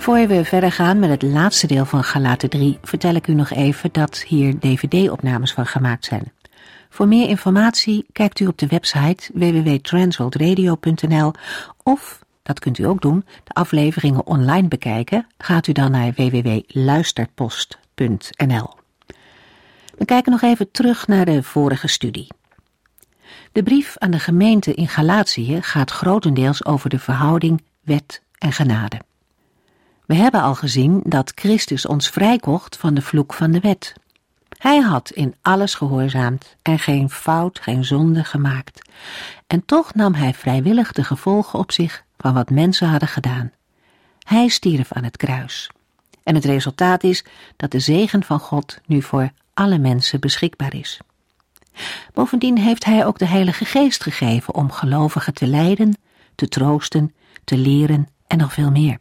Voor we verder gaan met het laatste deel van Galaten 3, vertel ik u nog even dat hier dvd-opnames van gemaakt zijn. Voor meer informatie kijkt u op de website www.transworldradio.nl of, dat kunt u ook doen, de afleveringen online bekijken. Gaat u dan naar www.luisterpost.nl. We kijken nog even terug naar de vorige studie. De brief aan de gemeente in Galatië gaat grotendeels over de verhouding wet en genade. We hebben al gezien dat Christus ons vrijkocht van de vloek van de wet. Hij had in alles gehoorzaamd en geen fout, geen zonde gemaakt. En toch nam hij vrijwillig de gevolgen op zich van wat mensen hadden gedaan. Hij stierf aan het kruis. En het resultaat is dat de zegen van God nu voor alle mensen beschikbaar is. Bovendien heeft hij ook de Heilige Geest gegeven om gelovigen te leiden, te troosten, te leren en nog veel meer.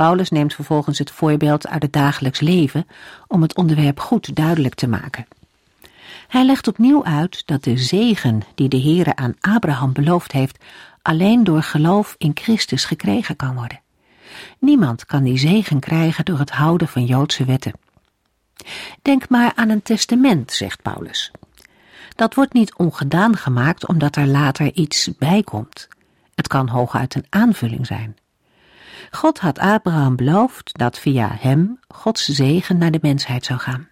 Paulus neemt vervolgens het voorbeeld uit het dagelijks leven om het onderwerp goed duidelijk te maken. Hij legt opnieuw uit dat de zegen die de Heere aan Abraham beloofd heeft, alleen door geloof in Christus gekregen kan worden. Niemand kan die zegen krijgen door het houden van Joodse wetten. Denk maar aan een testament, zegt Paulus. Dat wordt niet ongedaan gemaakt omdat er later iets bij komt. Het kan hooguit een aanvulling zijn. God had Abraham beloofd dat via hem Gods zegen naar de mensheid zou gaan.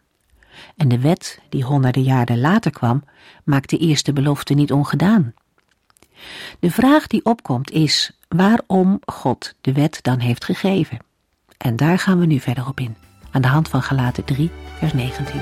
En de wet, die honderden jaren later kwam, maakt de eerste belofte niet ongedaan. De vraag die opkomt is waarom God de wet dan heeft gegeven. En daar gaan we nu verder op in, aan de hand van Galaten 3, vers 19.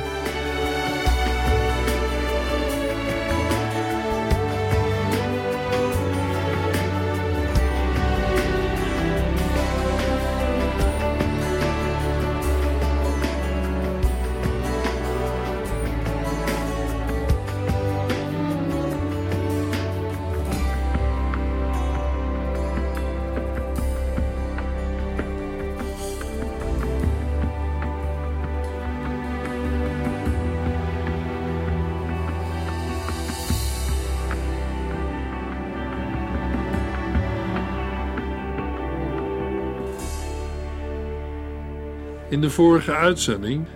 In de vorige uitzending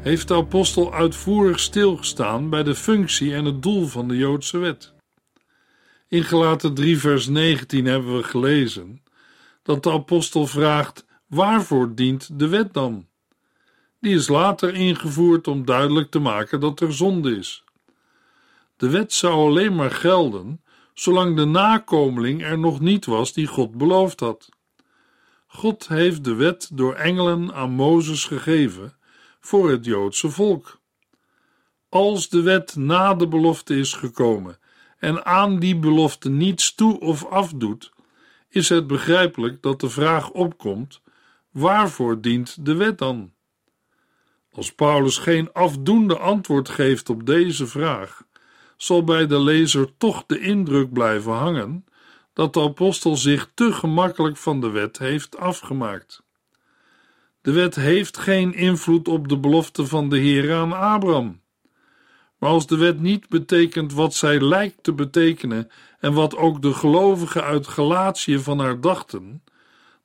heeft de apostel uitvoerig stilgestaan bij de functie en het doel van de Joodse wet. In Gelaten 3 vers 19 hebben we gelezen dat de apostel vraagt waarvoor dient de wet dan? Die is later ingevoerd om duidelijk te maken dat er zonde is. De wet zou alleen maar gelden zolang de nakomeling er nog niet was die God beloofd had. God heeft de wet door engelen aan Mozes gegeven voor het Joodse volk. Als de wet na de belofte is gekomen en aan die belofte niets toe of afdoet, is het begrijpelijk dat de vraag opkomt: waarvoor dient de wet dan? Als Paulus geen afdoende antwoord geeft op deze vraag, zal bij de lezer toch de indruk blijven hangen dat de apostel zich te gemakkelijk van de wet heeft afgemaakt. De wet heeft geen invloed op de belofte van de Heer aan Abraham. Maar als de wet niet betekent wat zij lijkt te betekenen en wat ook de gelovigen uit Galatië van haar dachten,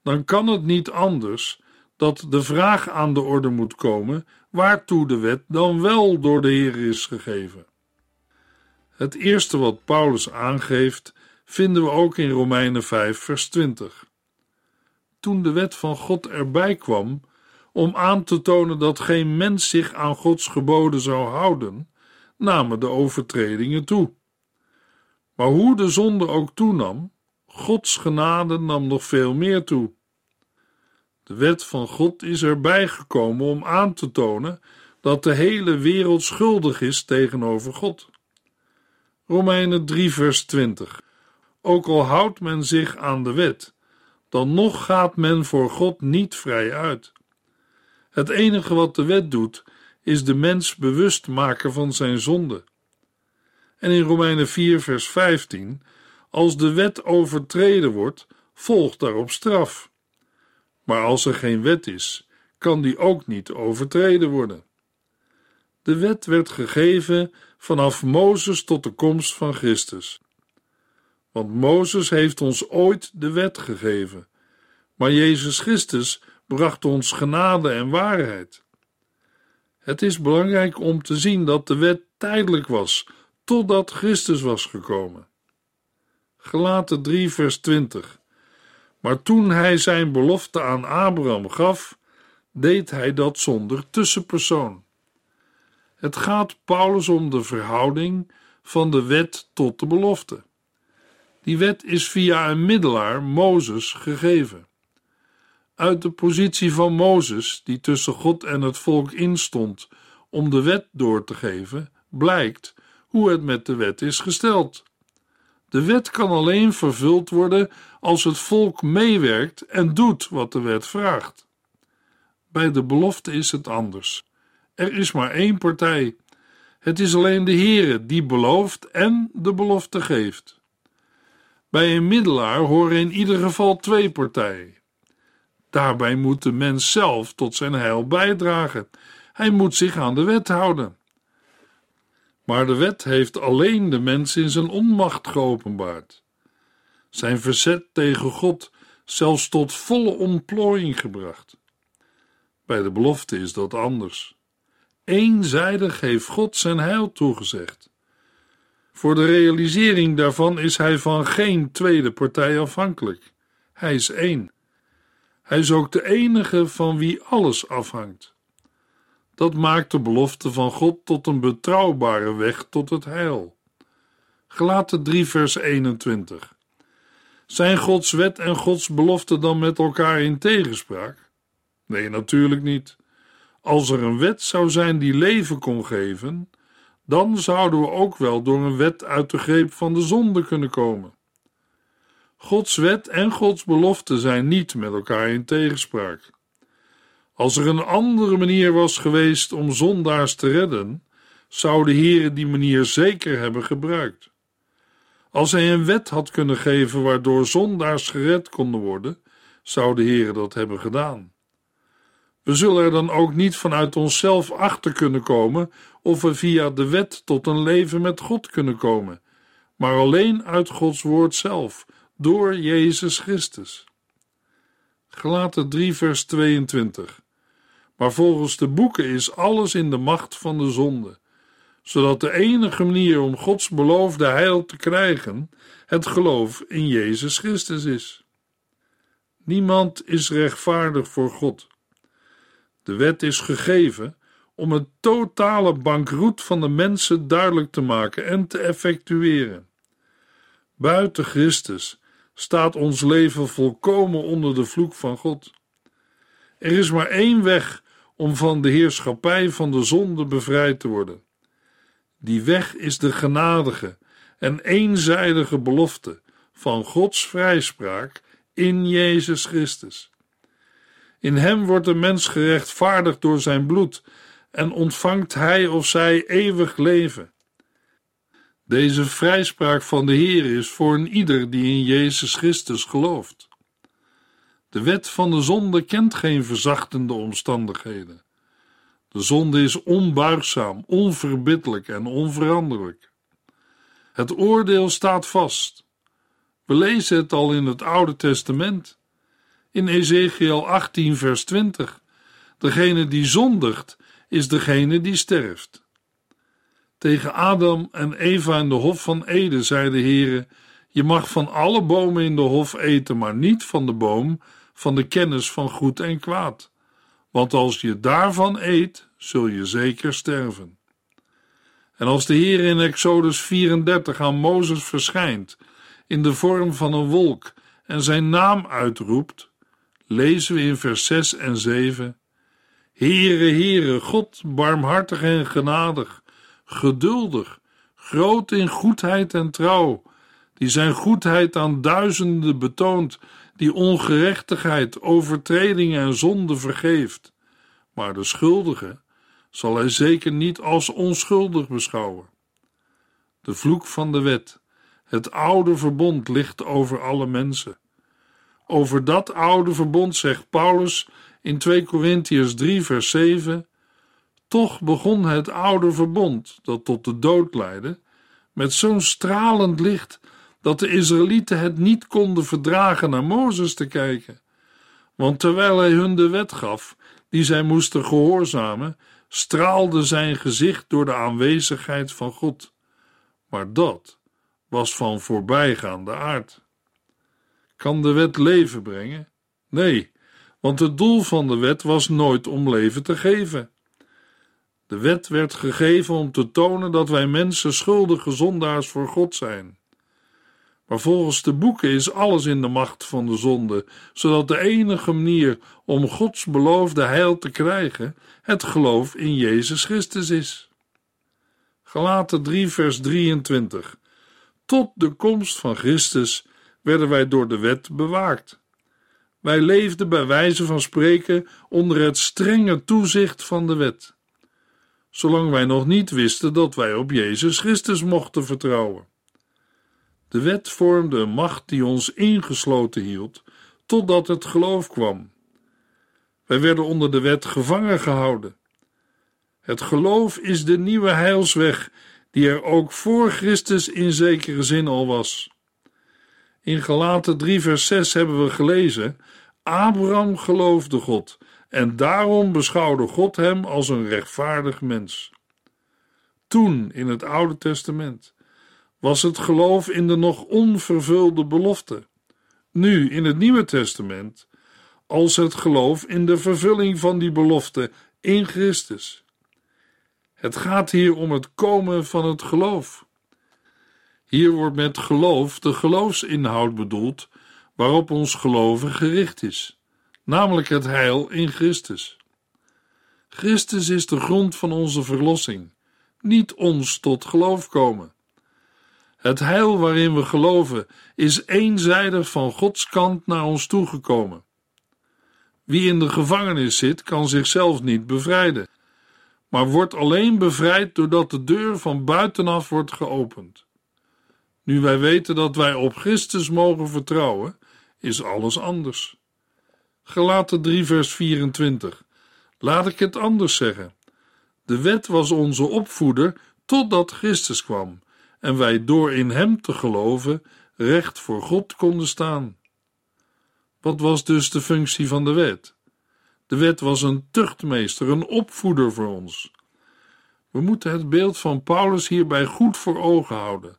dan kan het niet anders dat de vraag aan de orde moet komen waartoe de wet dan wel door de Heer is gegeven. Het eerste wat Paulus aangeeft vinden we ook in Romeinen 5, vers 20. Toen de wet van God erbij kwam, om aan te tonen dat geen mens zich aan Gods geboden zou houden, namen de overtredingen toe. Maar hoe de zonde ook toenam, Gods genade nam nog veel meer toe. De wet van God is erbij gekomen om aan te tonen dat de hele wereld schuldig is tegenover God. Romeinen 3, vers 20. Ook al houdt men zich aan de wet, dan nog gaat men voor God niet vrij uit. Het enige wat de wet doet, is de mens bewust maken van zijn zonde. En in Romeinen 4, vers 15: Als de wet overtreden wordt, volgt daarop straf. Maar als er geen wet is, kan die ook niet overtreden worden. De wet werd gegeven vanaf Mozes tot de komst van Christus. Want Mozes heeft ons ooit de wet gegeven, maar Jezus Christus bracht ons genade en waarheid. Het is belangrijk om te zien dat de wet tijdelijk was, totdat Christus was gekomen. Gelaten 3, vers 20. Maar toen hij zijn belofte aan Abraham gaf, deed hij dat zonder tussenpersoon. Het gaat Paulus om de verhouding van de wet tot de belofte. Die wet is via een middelaar, Mozes, gegeven. Uit de positie van Mozes, die tussen God en het volk instond om de wet door te geven, blijkt hoe het met de wet is gesteld. De wet kan alleen vervuld worden als het volk meewerkt en doet wat de wet vraagt. Bij de belofte is het anders. Er is maar één partij. Het is alleen de Heere die belooft en de belofte geeft. Bij een middelaar horen in ieder geval twee partijen. Daarbij moet de mens zelf tot zijn heil bijdragen. Hij moet zich aan de wet houden. Maar de wet heeft alleen de mens in zijn onmacht geopenbaard. Zijn verzet tegen God zelfs tot volle ontplooiing gebracht. Bij de belofte is dat anders. Eenzijdig heeft God zijn heil toegezegd. Voor de realisering daarvan is hij van geen tweede partij afhankelijk. Hij is één. Hij is ook de enige van wie alles afhangt. Dat maakt de belofte van God tot een betrouwbare weg tot het heil. Gelaten 3 vers 21. Zijn Gods wet en Gods belofte dan met elkaar in tegenspraak? Nee, natuurlijk niet. Als er een wet zou zijn die leven kon geven, dan zouden we ook wel door een wet uit de greep van de zonde kunnen komen. Gods wet en Gods belofte zijn niet met elkaar in tegenspraak. Als er een andere manier was geweest om zondaars te redden, zou de Heer die manier zeker hebben gebruikt. Als hij een wet had kunnen geven waardoor zondaars gered konden worden, zou de Heer dat hebben gedaan. We zullen er dan ook niet vanuit onszelf achter kunnen komen of we via de wet tot een leven met God kunnen komen, maar alleen uit Gods woord zelf, door Jezus Christus. Gelaten 3 vers 22 Maar volgens de boeken is alles in de macht van de zonde, zodat de enige manier om Gods beloofde heil te krijgen het geloof in Jezus Christus is. Niemand is rechtvaardig voor God. De wet is gegeven om het totale bankroet van de mensen duidelijk te maken en te effectueren. Buiten Christus staat ons leven volkomen onder de vloek van God. Er is maar één weg om van de heerschappij van de zonde bevrijd te worden. Die weg is de genadige en eenzijdige belofte van Gods vrijspraak in Jezus Christus. In hem wordt de mens gerechtvaardigd door zijn bloed en ontvangt hij of zij eeuwig leven. Deze vrijspraak van de Heer is voor een ieder die in Jezus Christus gelooft. De wet van de zonde kent geen verzachtende omstandigheden. De zonde is onbuigzaam, onverbiddelijk en onveranderlijk. Het oordeel staat vast. We lezen het al in het Oude Testament. In Ezekiel 18, vers 20. Degene die zondigt, is degene die sterft. Tegen Adam en Eva in de hof van Eden zei de Heere: Je mag van alle bomen in de hof eten, maar niet van de boom van de kennis van goed en kwaad. Want als je daarvan eet, zul je zeker sterven. En als de Heer in Exodus 34 aan Mozes verschijnt in de vorm van een wolk en zijn naam uitroept, lezen we in vers 6 en 7: Heere, Heere, God, barmhartig en genadig, geduldig, groot in goedheid en trouw, die zijn goedheid aan duizenden betoont, die ongerechtigheid, overtredingen en zonde vergeeft, maar de schuldige zal hij zeker niet als onschuldig beschouwen. De vloek van de wet, het oude verbond ligt over alle mensen. Over dat oude verbond zegt Paulus in 2 Korintiërs 3 vers 7 Toch begon het oude verbond, dat tot de dood leidde, met zo'n stralend licht dat de Israëlieten het niet konden verdragen naar Mozes te kijken. Want terwijl hij hun de wet gaf, die zij moesten gehoorzamen, straalde zijn gezicht door de aanwezigheid van God. Maar dat was van voorbijgaande aard. Kan de wet leven brengen? Nee, want het doel van de wet was nooit om leven te geven. De wet werd gegeven om te tonen dat wij mensen schuldige zondaars voor God zijn. Maar volgens de boeken is alles in de macht van de zonde, zodat de enige manier om Gods beloofde heil te krijgen het geloof in Jezus Christus is. Galaten 3 vers 23 Tot de komst van Christus werden wij door de wet bewaakt. Wij leefden bij wijze van spreken onder het strenge toezicht van de wet, zolang wij nog niet wisten dat wij op Jezus Christus mochten vertrouwen. De wet vormde een macht die ons ingesloten hield, totdat het geloof kwam. Wij werden onder de wet gevangen gehouden. Het geloof is de nieuwe heilsweg, die er ook voor Christus in zekere zin al was. In Galaten 3 vers 6 hebben we gelezen: Abraham geloofde God en daarom beschouwde God hem als een rechtvaardig mens. Toen in het Oude Testament was het geloof in de nog onvervulde belofte. Nu in het Nieuwe Testament als het geloof in de vervulling van die belofte in Christus. Het gaat hier om het komen van het geloof. Hier wordt met geloof de geloofsinhoud bedoeld waarop ons geloven gericht is, namelijk het heil in Christus. Christus is de grond van onze verlossing, niet ons tot geloof komen. Het heil waarin we geloven is eenzijdig van Gods kant naar ons toegekomen. Wie in de gevangenis zit, kan zichzelf niet bevrijden, maar wordt alleen bevrijd doordat de deur van buitenaf wordt geopend. Nu wij weten dat wij op Christus mogen vertrouwen, is alles anders. Gelaten 3 vers 24. Laat ik het anders zeggen. De wet was onze opvoeder totdat Christus kwam en wij door in hem te geloven recht voor God konden staan. Wat was dus de functie van de wet? De wet was een tuchtmeester, een opvoeder voor ons. We moeten het beeld van Paulus hierbij goed voor ogen houden.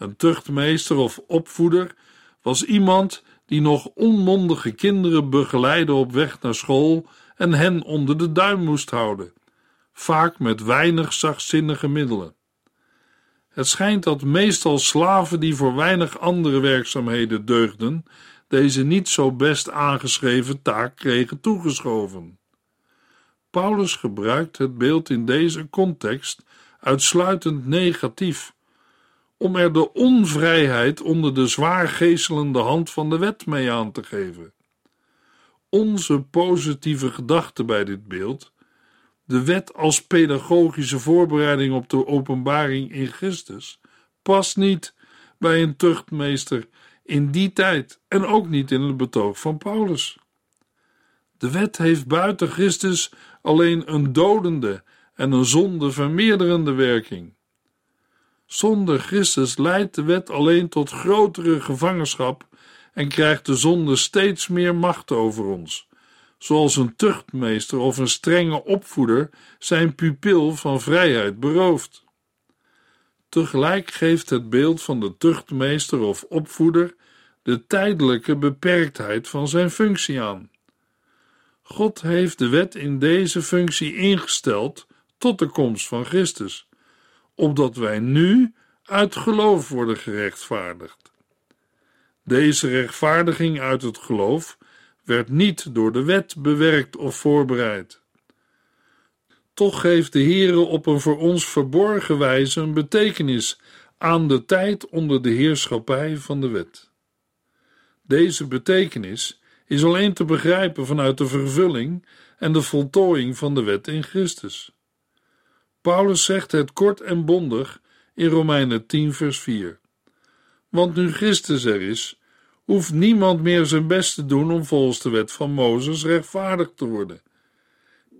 Een tuchtmeester of opvoeder was iemand die nog onmondige kinderen begeleidde op weg naar school en hen onder de duim moest houden, vaak met weinig zachtzinnige middelen. Het schijnt dat meestal slaven die voor weinig andere werkzaamheden deugden, deze niet zo best aangeschreven taak kregen toegeschoven. Paulus gebruikt het beeld in deze context uitsluitend negatief, om er de onvrijheid onder de zwaar geestelende hand van de wet mee aan te geven. Onze positieve gedachte bij dit beeld, de wet als pedagogische voorbereiding op de openbaring in Christus, past niet bij een tuchtmeester in die tijd en ook niet in het betoog van Paulus. De wet heeft buiten Christus alleen een dodende en een zonde vermeerderende werking. Zonder Christus leidt de wet alleen tot grotere gevangenschap en krijgt de zonde steeds meer macht over ons, zoals een tuchtmeester of een strenge opvoeder zijn pupil van vrijheid berooft. Tegelijk geeft het beeld van de tuchtmeester of opvoeder de tijdelijke beperktheid van zijn functie aan. God heeft de wet in deze functie ingesteld tot de komst van Christus opdat wij nu uit geloof worden gerechtvaardigd. Deze rechtvaardiging uit het geloof werd niet door de wet bewerkt of voorbereid. Toch geeft de Heere op een voor ons verborgen wijze een betekenis aan de tijd onder de heerschappij van de wet. Deze betekenis is alleen te begrijpen vanuit de vervulling en de voltooiing van de wet in Christus. Paulus zegt het kort en bondig in Romeinen 10, vers 4. Want nu Christus er is, hoeft niemand meer zijn best te doen om volgens de wet van Mozes rechtvaardig te worden.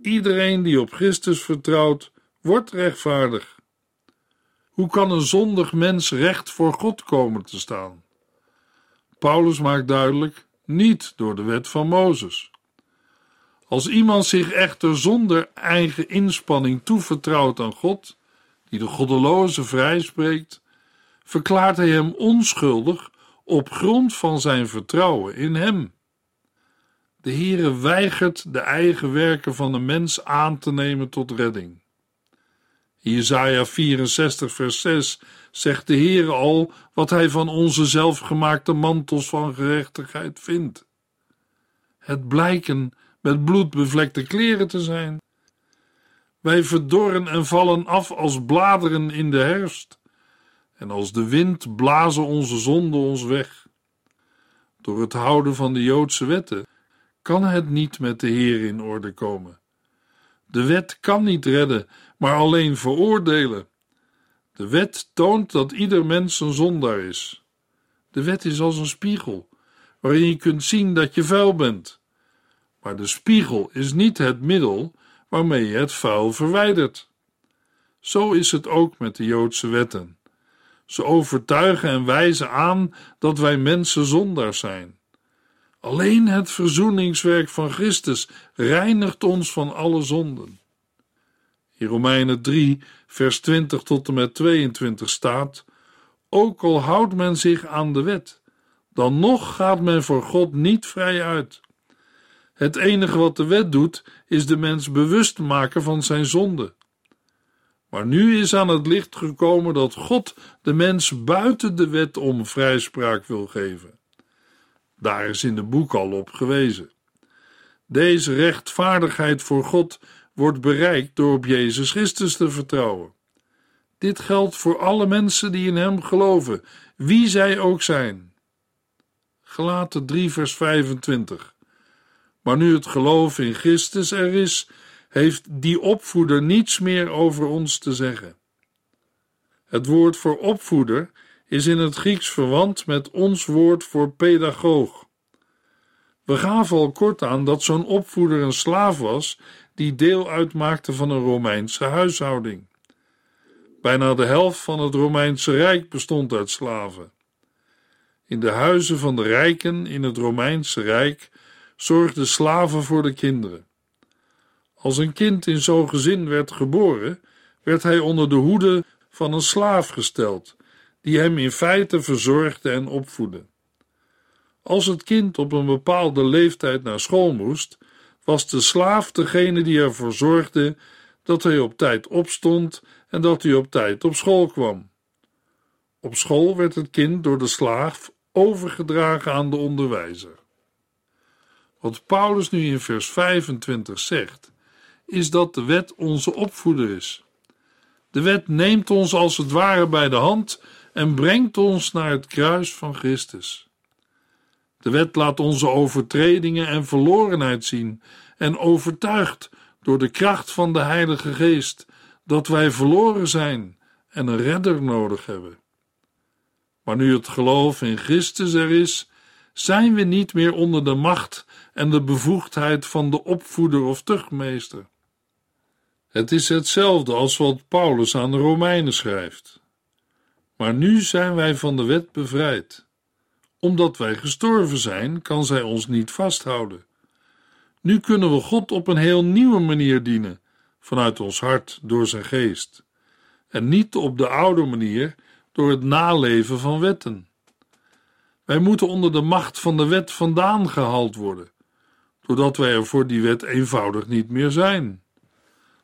Iedereen die op Christus vertrouwt, wordt rechtvaardig. Hoe kan een zondig mens recht voor God komen te staan? Paulus maakt duidelijk: niet door de wet van Mozes. Als iemand zich echter zonder eigen inspanning toevertrouwt aan God, die de goddeloze vrijspreekt, verklaart hij hem onschuldig op grond van zijn vertrouwen in hem. De Heere weigert de eigen werken van de mens aan te nemen tot redding. Jesaja 64 vers 6 zegt de Heere al wat hij van onze zelfgemaakte mantels van gerechtigheid vindt. Het blijken met bloed bevlekte kleren te zijn. Wij verdorren en vallen af als bladeren in de herfst, en als de wind blazen onze zonden ons weg. Door het houden van de Joodse wetten kan het niet met de Heer in orde komen. De wet kan niet redden, maar alleen veroordelen. De wet toont dat ieder mens een zondaar is. De wet is als een spiegel, waarin je kunt zien dat je vuil bent. Maar de spiegel is niet het middel waarmee je het vuil verwijdert. Zo is het ook met de Joodse wetten. Ze overtuigen en wijzen aan dat wij mensen zondaars zijn. Alleen het verzoeningswerk van Christus reinigt ons van alle zonden. In Romeinen 3, vers 20 tot en met 22 staat: Ook al houdt men zich aan de wet, dan nog gaat men voor God niet vrij uit. Het enige wat de wet doet, is de mens bewust maken van zijn zonde. Maar nu is aan het licht gekomen dat God de mens buiten de wet om vrijspraak wil geven. Daar is in de boek al op gewezen. Deze rechtvaardigheid voor God wordt bereikt door op Jezus Christus te vertrouwen. Dit geldt voor alle mensen die in Hem geloven, wie zij ook zijn. Gelaten 3, vers 25. Maar nu het geloof in Christus er is, heeft die opvoeder niets meer over ons te zeggen. Het woord voor opvoeder is in het Grieks verwant met ons woord voor pedagoog. We gaven al kort aan dat zo'n opvoeder een slaaf was die deel uitmaakte van een Romeinse huishouding. Bijna de helft van het Romeinse Rijk bestond uit slaven. In de huizen van de rijken in het Romeinse Rijk zorgden slaven voor de kinderen. Als een kind in zo'n gezin werd geboren, werd hij onder de hoede van een slaaf gesteld, die hem in feite verzorgde en opvoedde. Als het kind op een bepaalde leeftijd naar school moest, was de slaaf degene die ervoor zorgde dat hij op tijd opstond en dat hij op tijd op school kwam. Op school werd het kind door de slaaf overgedragen aan de onderwijzer. Wat Paulus nu in vers 25 zegt, is dat de wet onze opvoeder is. De wet neemt ons als het ware bij de hand en brengt ons naar het kruis van Christus. De wet laat onze overtredingen en verlorenheid zien en overtuigt door de kracht van de Heilige Geest dat wij verloren zijn en een redder nodig hebben. Maar nu het geloof in Christus er is, zijn we niet meer onder de macht en de bevoegdheid van de opvoeder of tuchtmeester. Het is hetzelfde als wat Paulus aan de Romeinen schrijft. Maar nu zijn wij van de wet bevrijd. Omdat wij gestorven zijn, kan zij ons niet vasthouden. Nu kunnen we God op een heel nieuwe manier dienen, vanuit ons hart door zijn geest, en niet op de oude manier door het naleven van wetten. Wij moeten onder de macht van de wet vandaan gehaald worden, doordat wij er voor die wet eenvoudig niet meer zijn.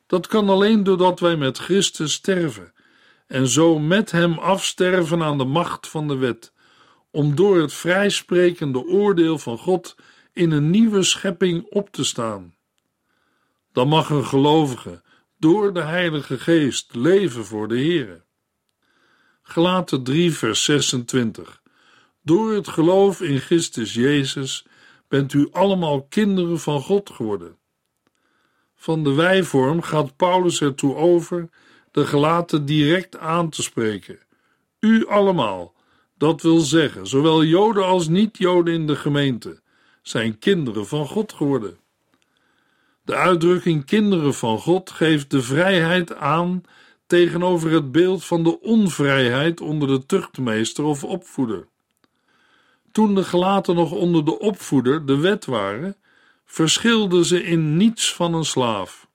Dat kan alleen doordat wij met Christus sterven en zo met Hem afsterven aan de macht van de wet, om door het vrijsprekende oordeel van God in een nieuwe schepping op te staan. Dan mag een gelovige door de Heilige Geest leven voor de Here. Gelaten 3 vers 26 Door het geloof in Christus Jezus bent u allemaal kinderen van God geworden. Van de wijvorm gaat Paulus ertoe over de gelaten direct aan te spreken. U allemaal, dat wil zeggen, zowel Joden als niet-Joden in de gemeente, zijn kinderen van God geworden. De uitdrukking kinderen van God geeft de vrijheid aan tegenover het beeld van de onvrijheid onder de tuchtmeester of opvoeder. Toen de gelaten nog onder de opvoeder, de wet waren, verschilden ze in niets van een slaaf.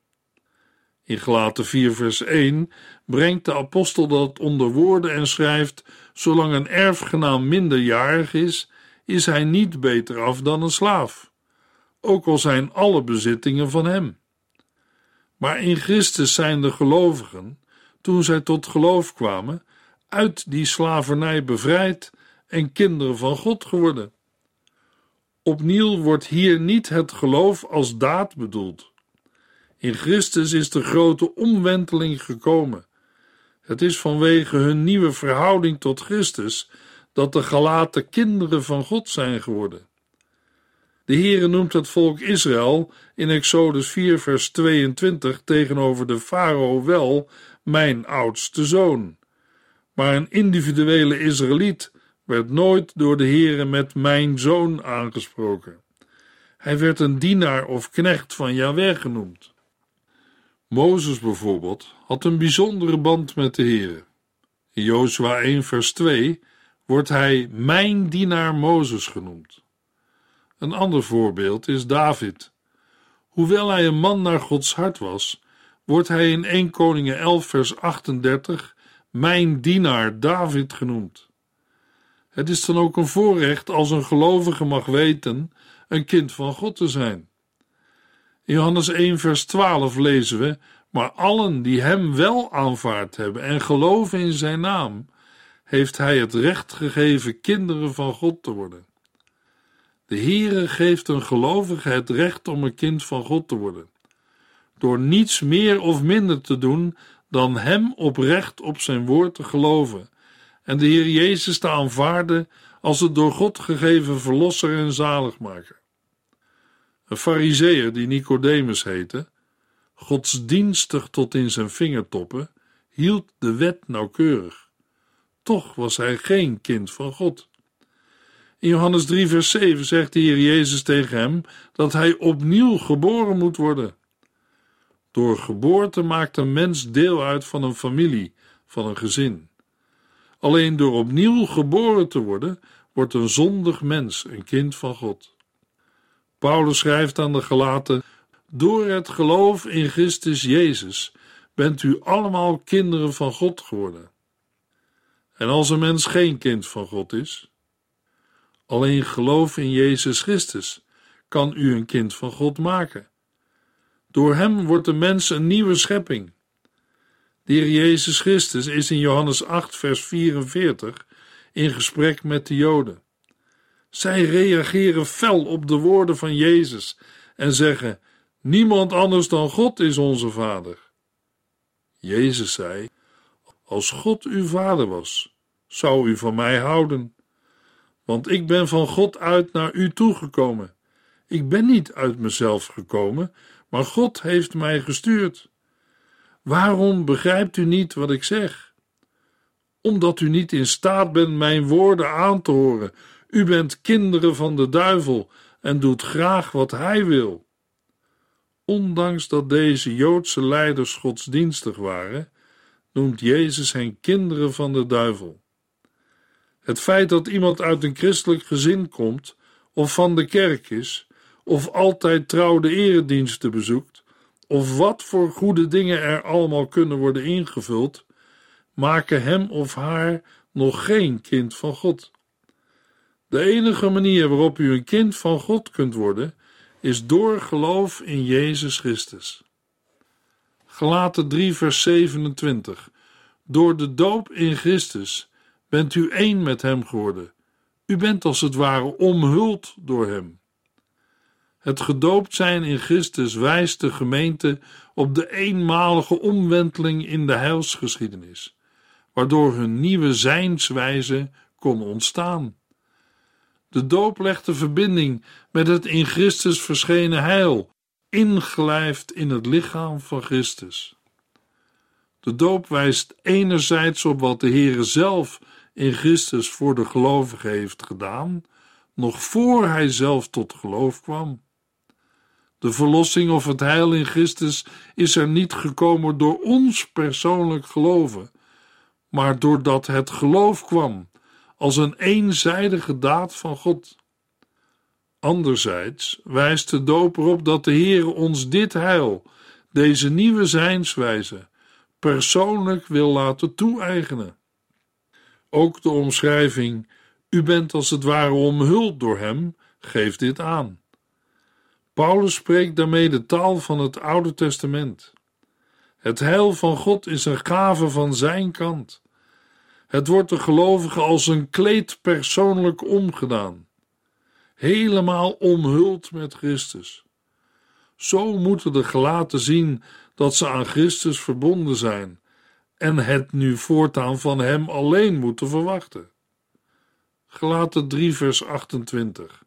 In Gelaten 4 vers 1 brengt de apostel dat onder woorden en schrijft: Zolang een erfgenaam minderjarig is, is hij niet beter af dan een slaaf, ook al zijn alle bezittingen van hem. Maar in Christus zijn de gelovigen, toen zij tot geloof kwamen, uit die slavernij bevrijd en kinderen van God geworden. Opnieuw wordt hier niet het geloof als daad bedoeld. In Christus is de grote omwenteling gekomen. Het is vanwege hun nieuwe verhouding tot Christus dat de gelaten kinderen van God zijn geworden. De Heere noemt het volk Israël in Exodus 4 vers 22 tegenover de farao wel mijn oudste zoon. Maar een individuele Israëliet werd nooit door de Heere met mijn zoon aangesproken. Hij werd een dienaar of knecht van Yahweh genoemd. Mozes bijvoorbeeld had een bijzondere band met de Heere. In Jozua 1 vers 2 wordt hij mijn dienaar Mozes genoemd. Een ander voorbeeld is David. Hoewel hij een man naar Gods hart was, wordt hij in 1 Koningen 11 vers 38 mijn dienaar David genoemd. Het is dan ook een voorrecht als een gelovige mag weten een kind van God te zijn. In Johannes 1, vers 12 lezen we: Maar allen die hem wel aanvaard hebben en geloven in zijn naam, heeft hij het recht gegeven kinderen van God te worden. De Heere geeft een gelovige het recht om een kind van God te worden, door niets meer of minder te doen dan hem oprecht op zijn woord te geloven en de Heer Jezus te aanvaarden als het door God gegeven verlosser en zaligmaker. Een fariseer die Nicodemus heette, godsdienstig tot in zijn vingertoppen, hield de wet nauwkeurig. Toch was hij geen kind van God. In Johannes 3, vers 7 zegt de Heer Jezus tegen hem dat hij opnieuw geboren moet worden. Door geboorte maakt een mens deel uit van een familie, van een gezin. Alleen door opnieuw geboren te worden, wordt een zondig mens een kind van God. Paulus schrijft aan de Galaten: Door het geloof in Christus Jezus bent u allemaal kinderen van God geworden. En als een mens geen kind van God is, alleen geloof in Jezus Christus kan u een kind van God maken. Door hem wordt de mens een nieuwe schepping. De Heer Jezus Christus is in Johannes 8, vers 44 in gesprek met de Joden. Zij reageren fel op de woorden van Jezus en zeggen: Niemand anders dan God is onze Vader. Jezus zei: Als God uw Vader was, zou u van mij houden. Want ik ben van God uit naar u toegekomen. Ik ben niet uit mezelf gekomen, maar God heeft mij gestuurd. Waarom begrijpt u niet wat ik zeg? Omdat u niet in staat bent mijn woorden aan te horen. U bent kinderen van de duivel en doet graag wat hij wil. Ondanks dat deze Joodse leiders godsdienstig waren, noemt Jezus hen kinderen van de duivel. Het feit dat iemand uit een christelijk gezin komt, of van de kerk is, of altijd trouw de erediensten bezoekt, of wat voor goede dingen er allemaal kunnen worden ingevuld, maken hem of haar nog geen kind van God. De enige manier waarop u een kind van God kunt worden, is door geloof in Jezus Christus. Gelaten 3, vers 27. Door de doop in Christus bent u één met Hem geworden. U bent als het ware omhuld door Hem. Het gedoopt zijn in Christus wijst de gemeente op de eenmalige omwenteling in de heilsgeschiedenis, waardoor hun nieuwe zijnswijze kon ontstaan. De doop legt de verbinding met het in Christus verschenen heil, ingelijfd in het lichaam van Christus. De doop wijst enerzijds op wat de Heere zelf in Christus voor de gelovigen heeft gedaan, nog voor hij zelf tot geloof kwam. De verlossing of het heil in Christus is er niet gekomen door ons persoonlijk geloven, maar doordat het geloof kwam als een eenzijdige daad van God. Anderzijds wijst de doop erop dat de Heer ons dit heil, deze nieuwe zijnswijze, persoonlijk wil laten toe-eigenen. Ook de omschrijving: U bent als het ware omhuld door Hem, geeft dit aan. Paulus spreekt daarmee de taal van het Oude Testament. Het heil van God is een gave van Zijn kant. Het wordt de gelovige als een kleed persoonlijk omgedaan, helemaal omhuld met Christus. Zo moeten de gelaten zien dat ze aan Christus verbonden zijn en het nu voortaan van Hem alleen moeten verwachten. Gelaten 3 vers 28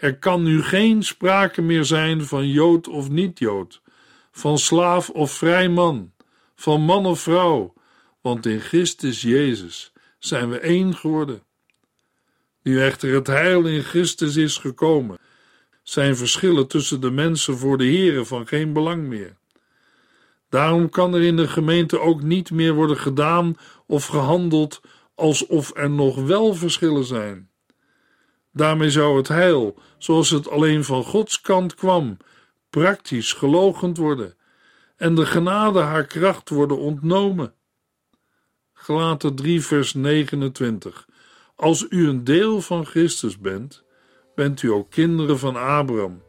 Er kan nu geen sprake meer zijn van Jood of niet-Jood, van slaaf of vrij man, van man of vrouw, want in Christus Jezus zijn we één geworden. Nu echter het heil in Christus is gekomen, zijn verschillen tussen de mensen voor de Here van geen belang meer. Daarom kan er in de gemeente ook niet meer worden gedaan of gehandeld alsof er nog wel verschillen zijn. Daarmee zou het heil, zoals het alleen van Gods kant kwam, praktisch gelogend worden en de genade haar kracht worden ontnomen. Gelaten 3 vers 29 Als u een deel van Christus bent, bent u ook kinderen van Abraham.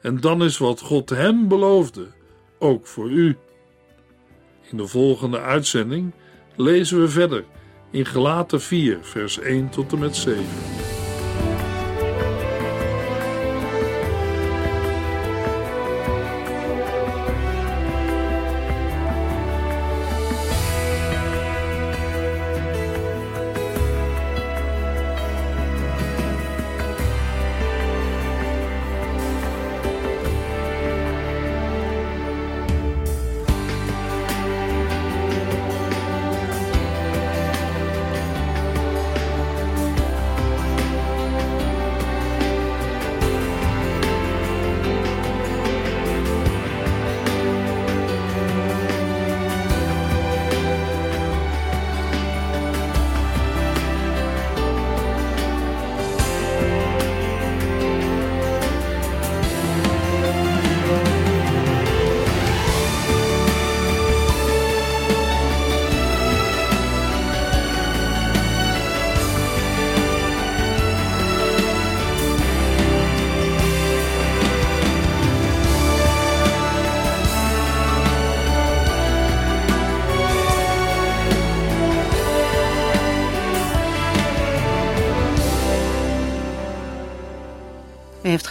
En dan is wat God hem beloofde ook voor u. In de volgende uitzending lezen we verder in Gelaten 4, vers 1 tot en met 7.